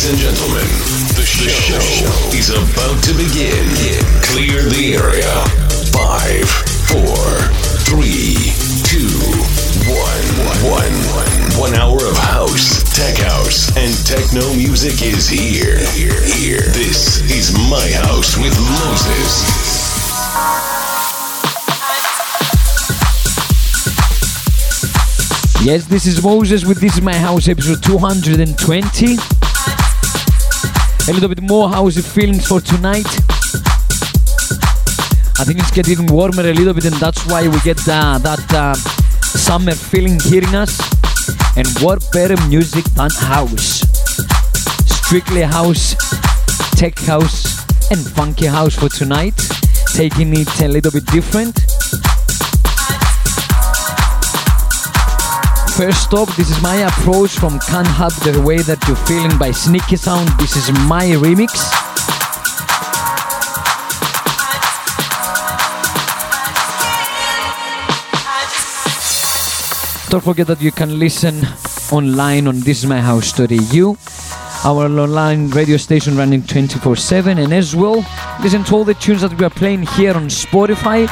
Ladies and gentlemen, the show, is about to begin. Clear the area. Five, four, three, two, one, one. One hour of house, tech house, and techno music is here. Here, here. This is my house with Moses. Yes, this is Moses with This Is My House episode 220. A little bit more How is housey feelings for tonight. I think it's getting warmer a little bit and that's why we get uh, that uh, summer feeling hearing us. And what better music than house? Strictly house, tech house and funky house for tonight. Taking it a little bit different. First up, this is my approach from Can't Help the Way That You're Feeling by Sneaky Sound. This is my remix. Don't forget that you can listen online on This Is My House.eu, our online radio station running 24 7, and as well, listen to all the tunes that we are playing here on Spotify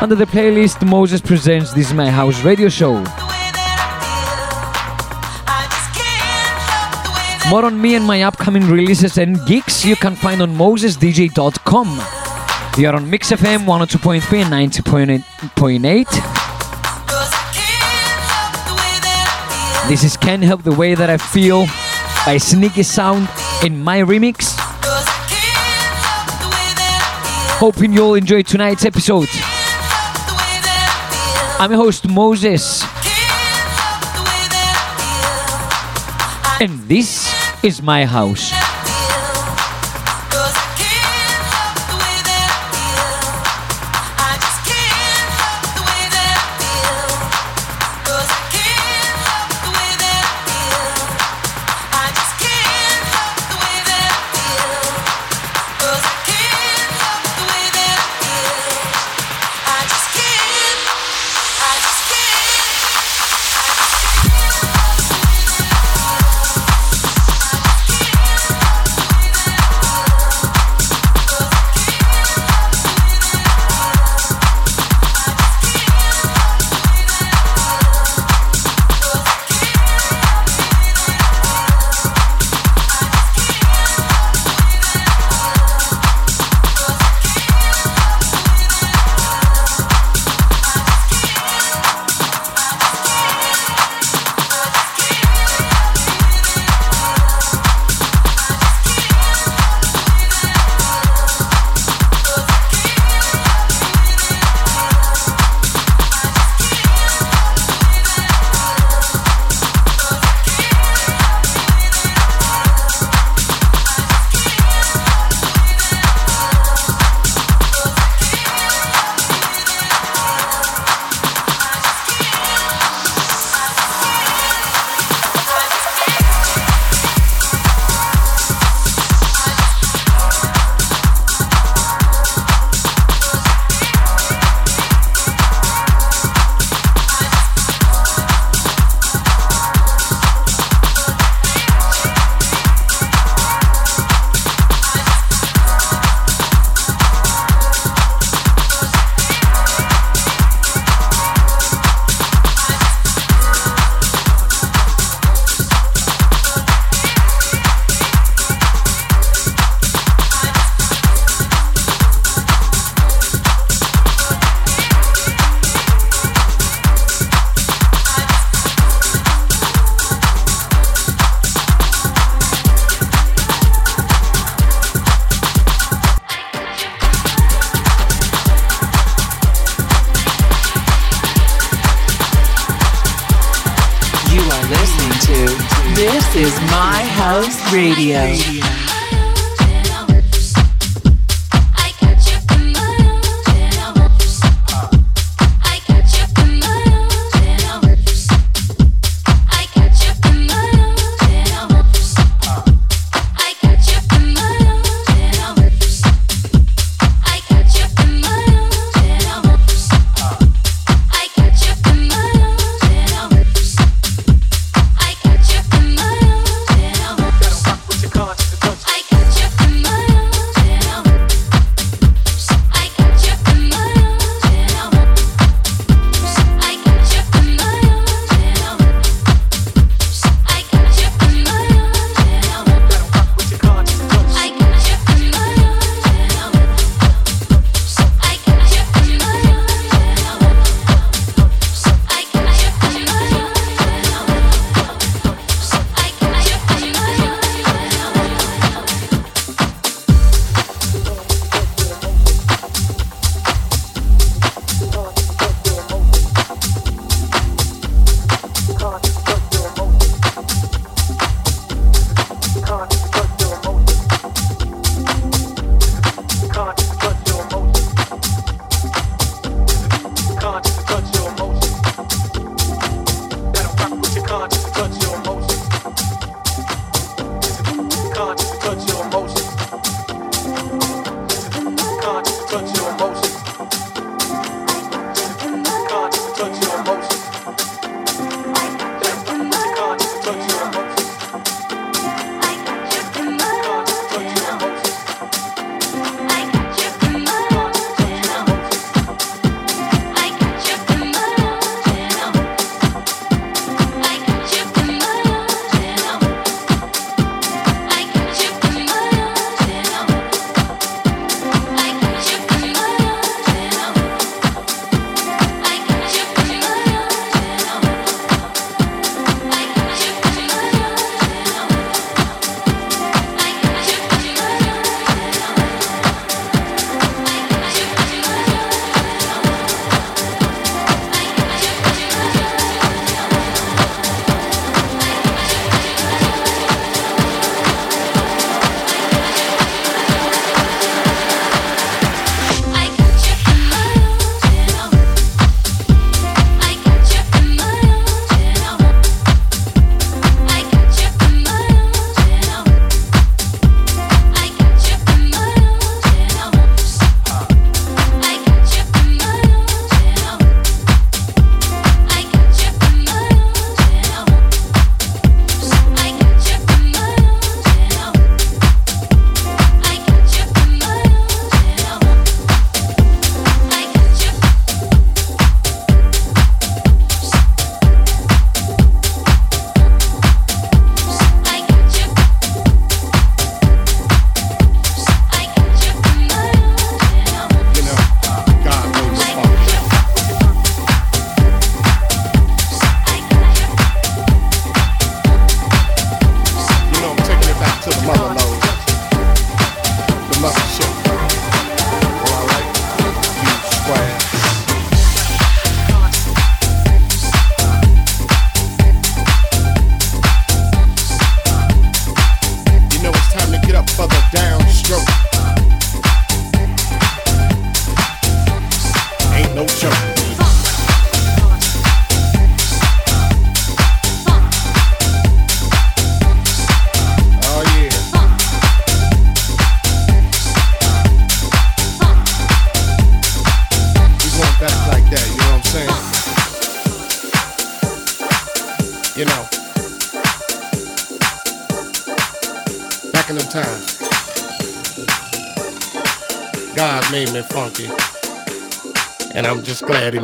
under the playlist Moses Presents This Is My House radio show. More on me and my upcoming releases and gigs you can find on mosesdj.com. We are on Mix FM 102.3 and 90.8. This is Can't Help the Way That I Feel by Sneaky Sound in my remix. Hoping you all enjoy tonight's episode. I'm your host Moses. And this is my house.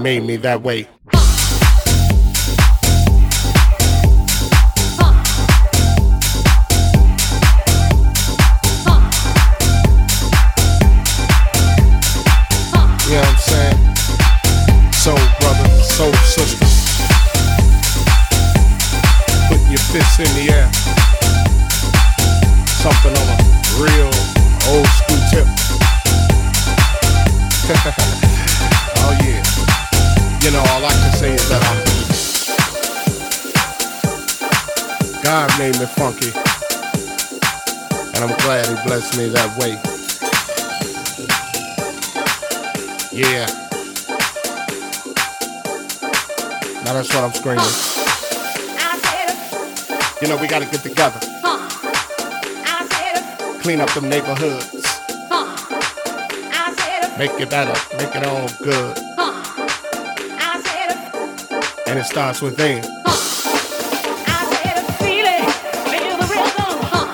Made me that way. God made me funky. And I'm glad he blessed me that way. Yeah. Now that's what I'm screaming. You know, we gotta get together. Clean up them neighborhoods. Make it better. Make it all good. And it starts within.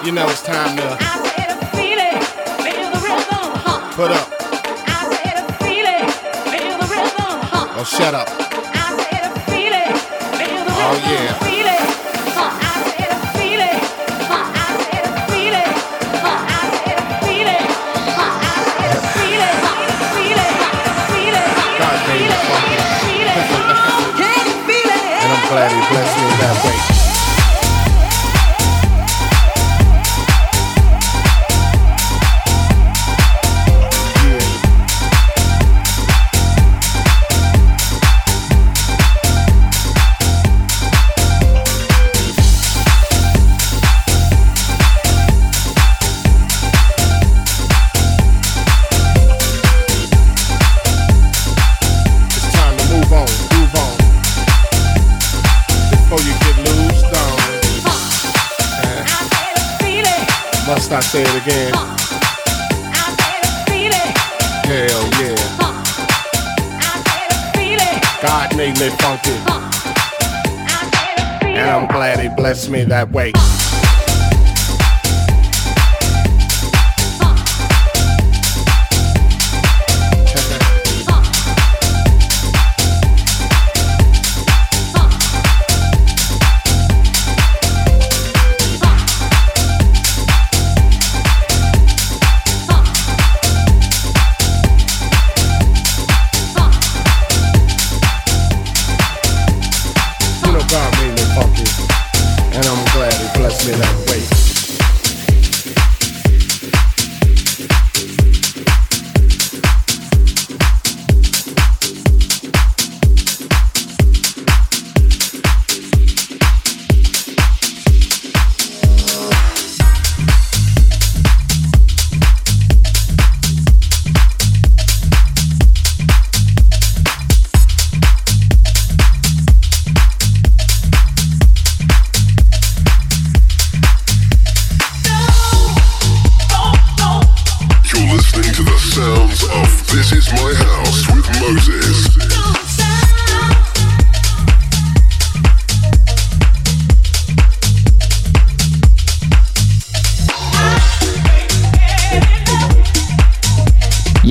You know it's time to put up. Or oh, shut up. Oh yeah. Made it funky. And I'm glad he blessed me that way. I say it again? Hell yeah. God made me funky. And I'm glad he blessed me that way.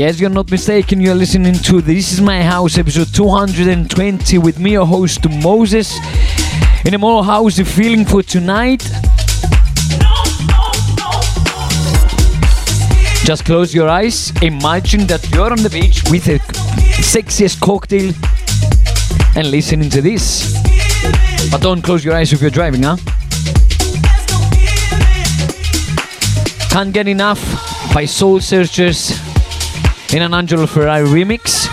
Yes, you're not mistaken. You're listening to This Is My House, episode 220, with me, your host Moses, in a more housey feeling for tonight. Just close your eyes, imagine that you're on the beach with the sexiest cocktail and listening to this. But don't close your eyes if you're driving, huh? Can't Get Enough by Soul Searchers in an Angelo Ferrari remix.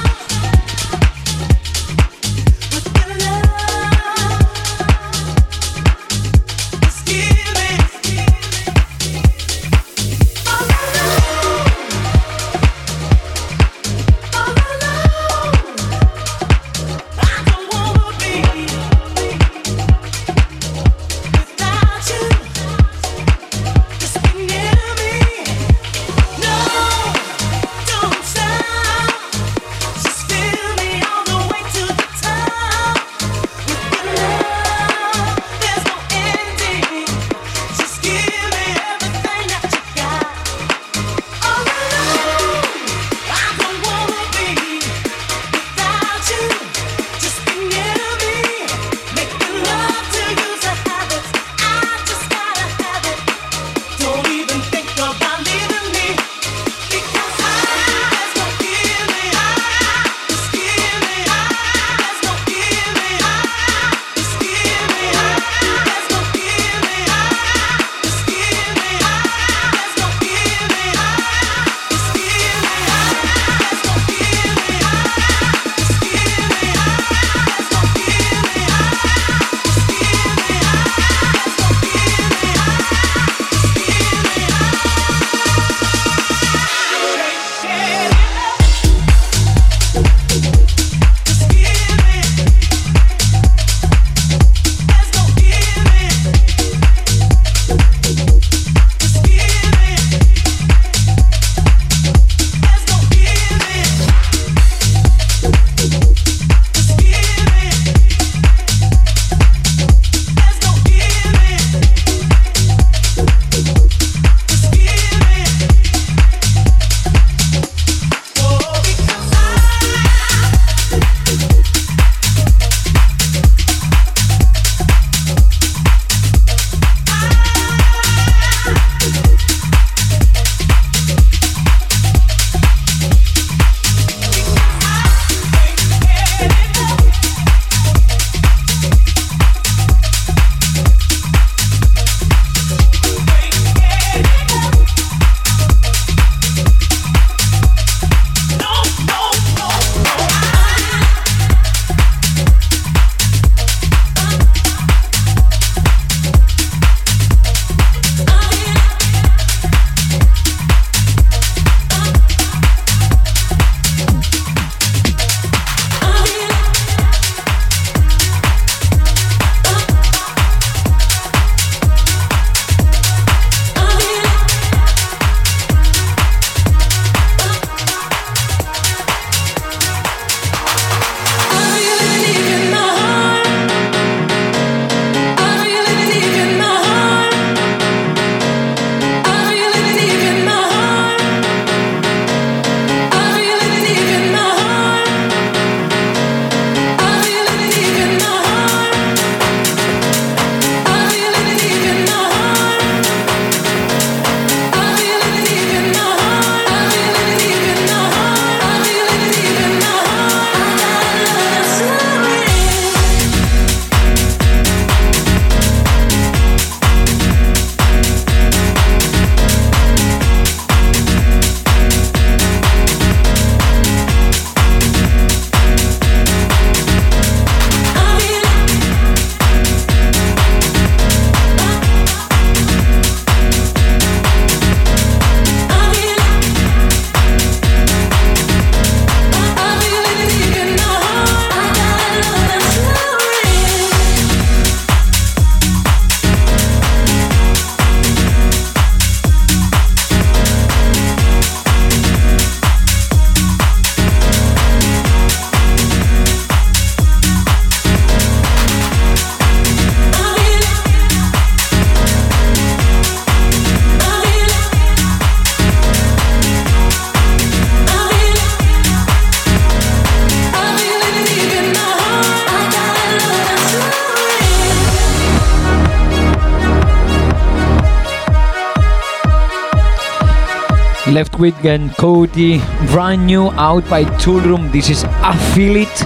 Leftwing and Kody, brand new out by Toolroom. This is I Feel It.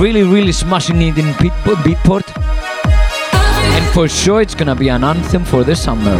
Really, really smashing it in. Beatport. And for sure, it's gonna be an anthem for the summer.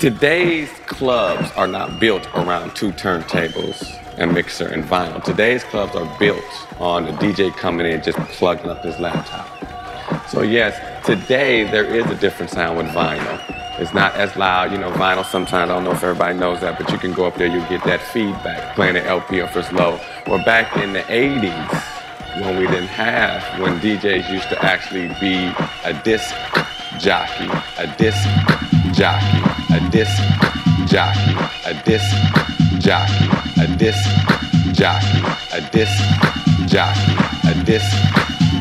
Today's clubs are not built around two turntables, a mixer, and vinyl. Today's clubs are built on a DJ coming in just plugging up his laptop. So yes, today there is a different sound with vinyl. It's not as loud, you know, vinyl sometimes, I don't know if everybody knows that, but you can go up there, you get that feedback playing the LP if it's low. Well, back in the 80s, when we didn't have, when DJs used to actually be a disc jockey, a disc jockey a disc jockey, a disc jockey, a disc jockey, a disc jockey, a disc jockey, a disc jockey,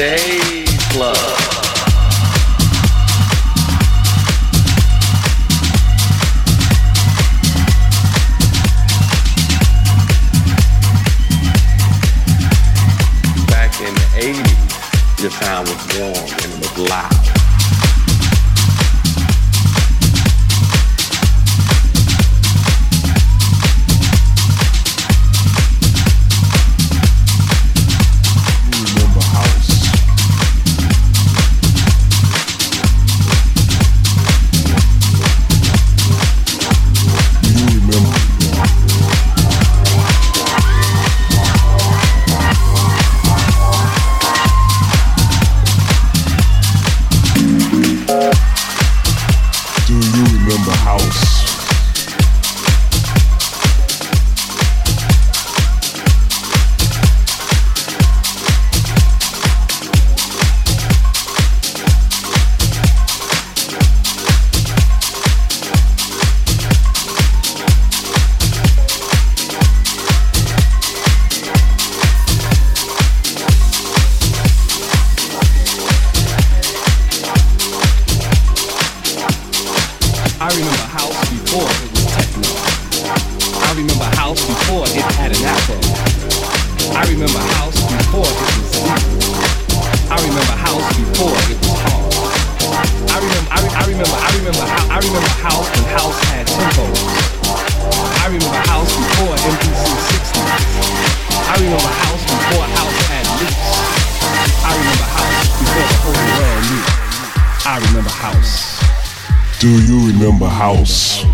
day. Do you remember house?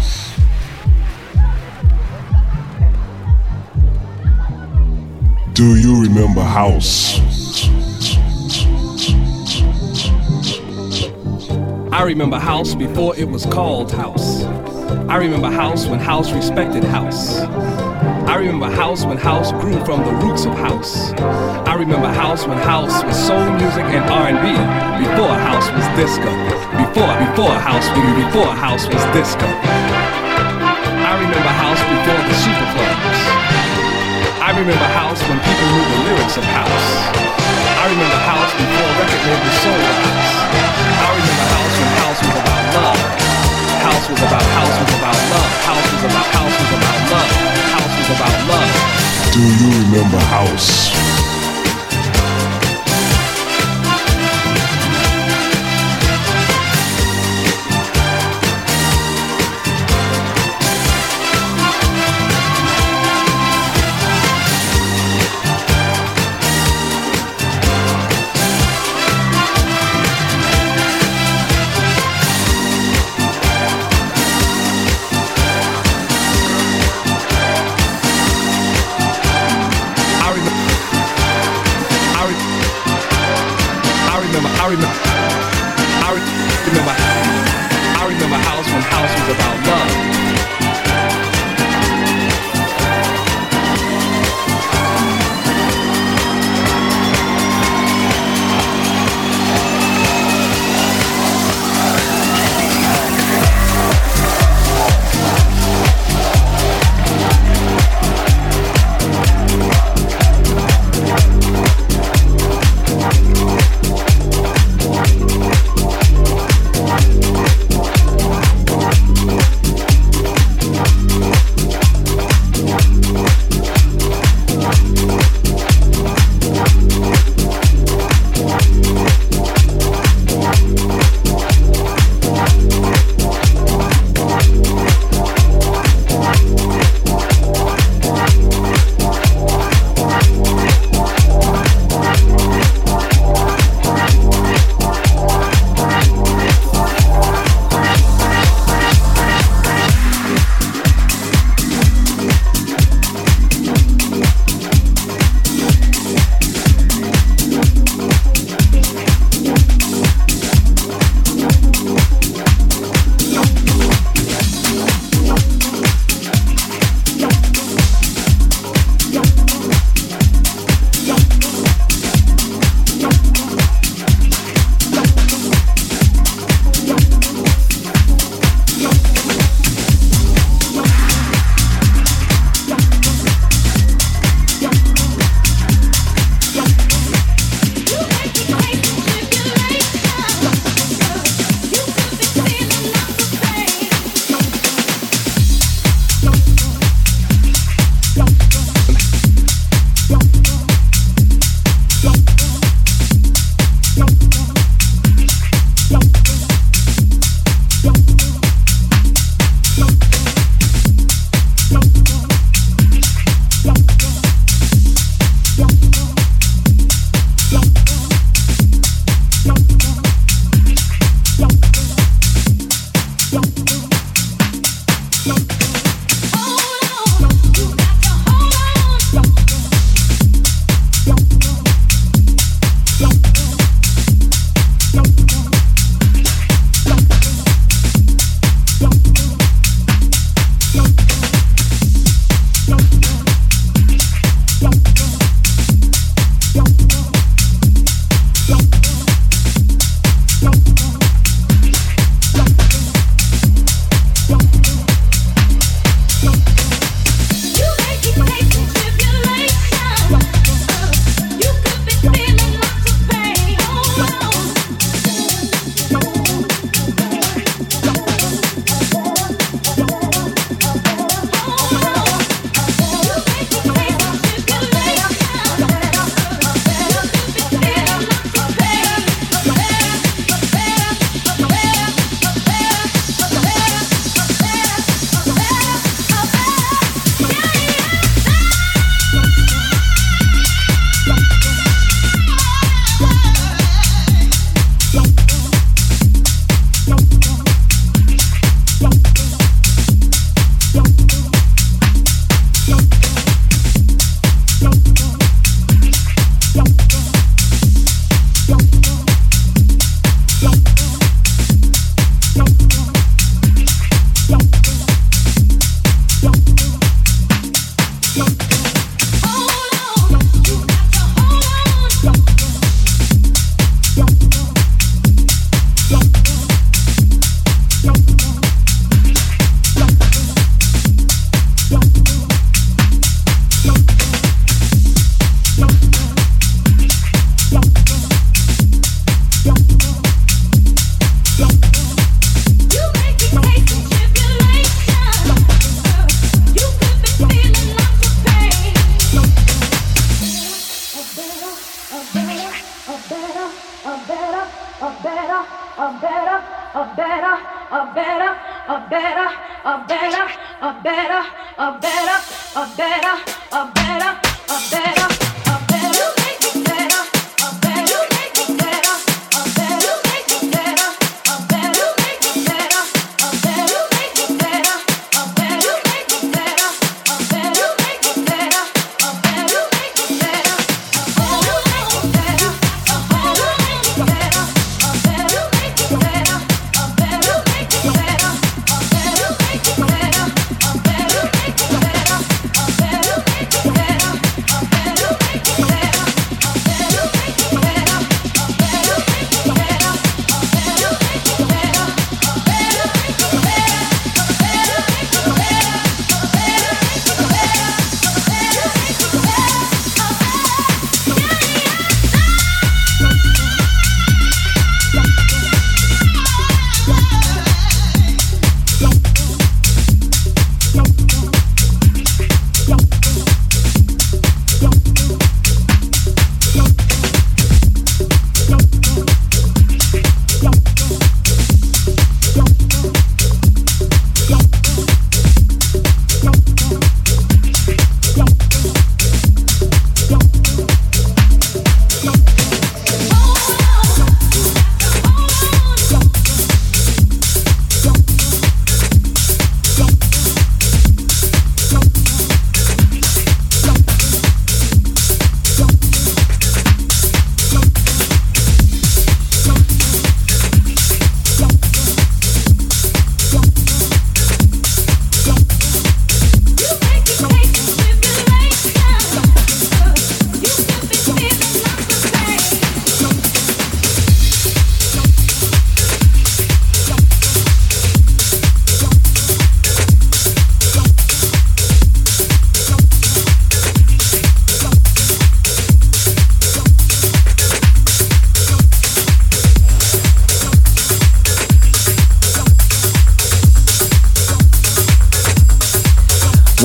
Do you remember house? I remember house before it was called house. I remember house when house respected house. I remember house when house grew from the roots of house. I remember house when house was soul music and R&B. Before house was disco. Before, before house, before house was disco. I remember house before the superclubs. I remember house when people knew the lyrics of house. I remember house before record labels sold house. I remember house when house was about love. house was about house was about love. House was about house was about love. About love. Do you remember house? Thank. young.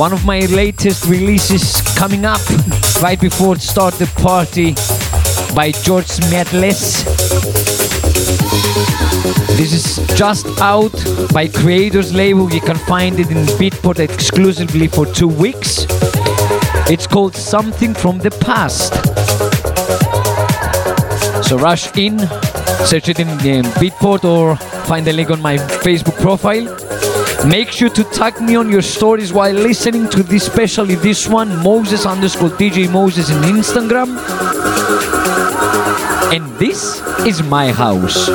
One of my latest releases coming up right before start the party by George Medless. This is just out by Creators Label. You can find it in Beatport exclusively for two weeks. It's called Something from the Past. So rush in, search it in um, Beatport or find the link on my Facebook profile. Make sure to tag me on your stories while listening to this, especially this one, Moses underscore DJ Moses in Instagram. And this is my house.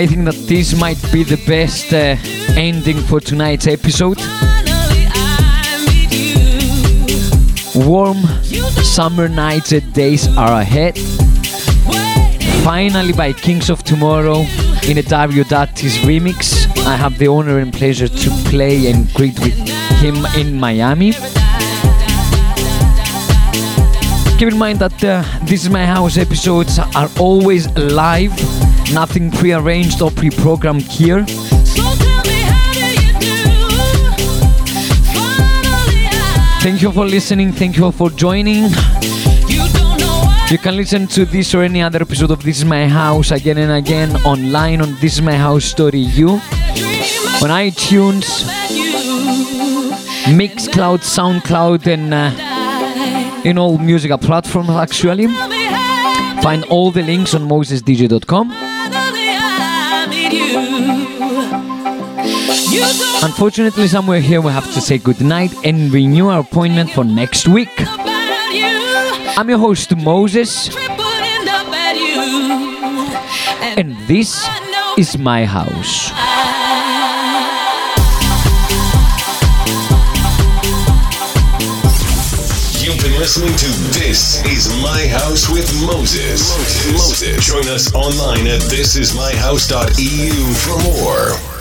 I think that this might be the best uh, ending for tonight's episode. Warm summer nights and days are ahead. Finally, by Kings of Tomorrow in a Dario remix, I have the honor and pleasure to play and greet with him in Miami. Keep in mind that uh, This Is My House episodes are always live, nothing pre-arranged or pre-programmed here. Thank you for listening, thank you for joining. You can listen to this or any other episode of This Is My House again and again online on This Is My House Story U, on iTunes, Mixcloud, Soundcloud, and uh, in all musical platforms actually. Find all the links on mosesdj.com. Unfortunately, somewhere here we have to say goodnight and renew our appointment for next week. I'm your host, Moses, and this is my house. You've been listening to This Is My House with Moses. Moses. Join us online at thisismyhouse.eu for more.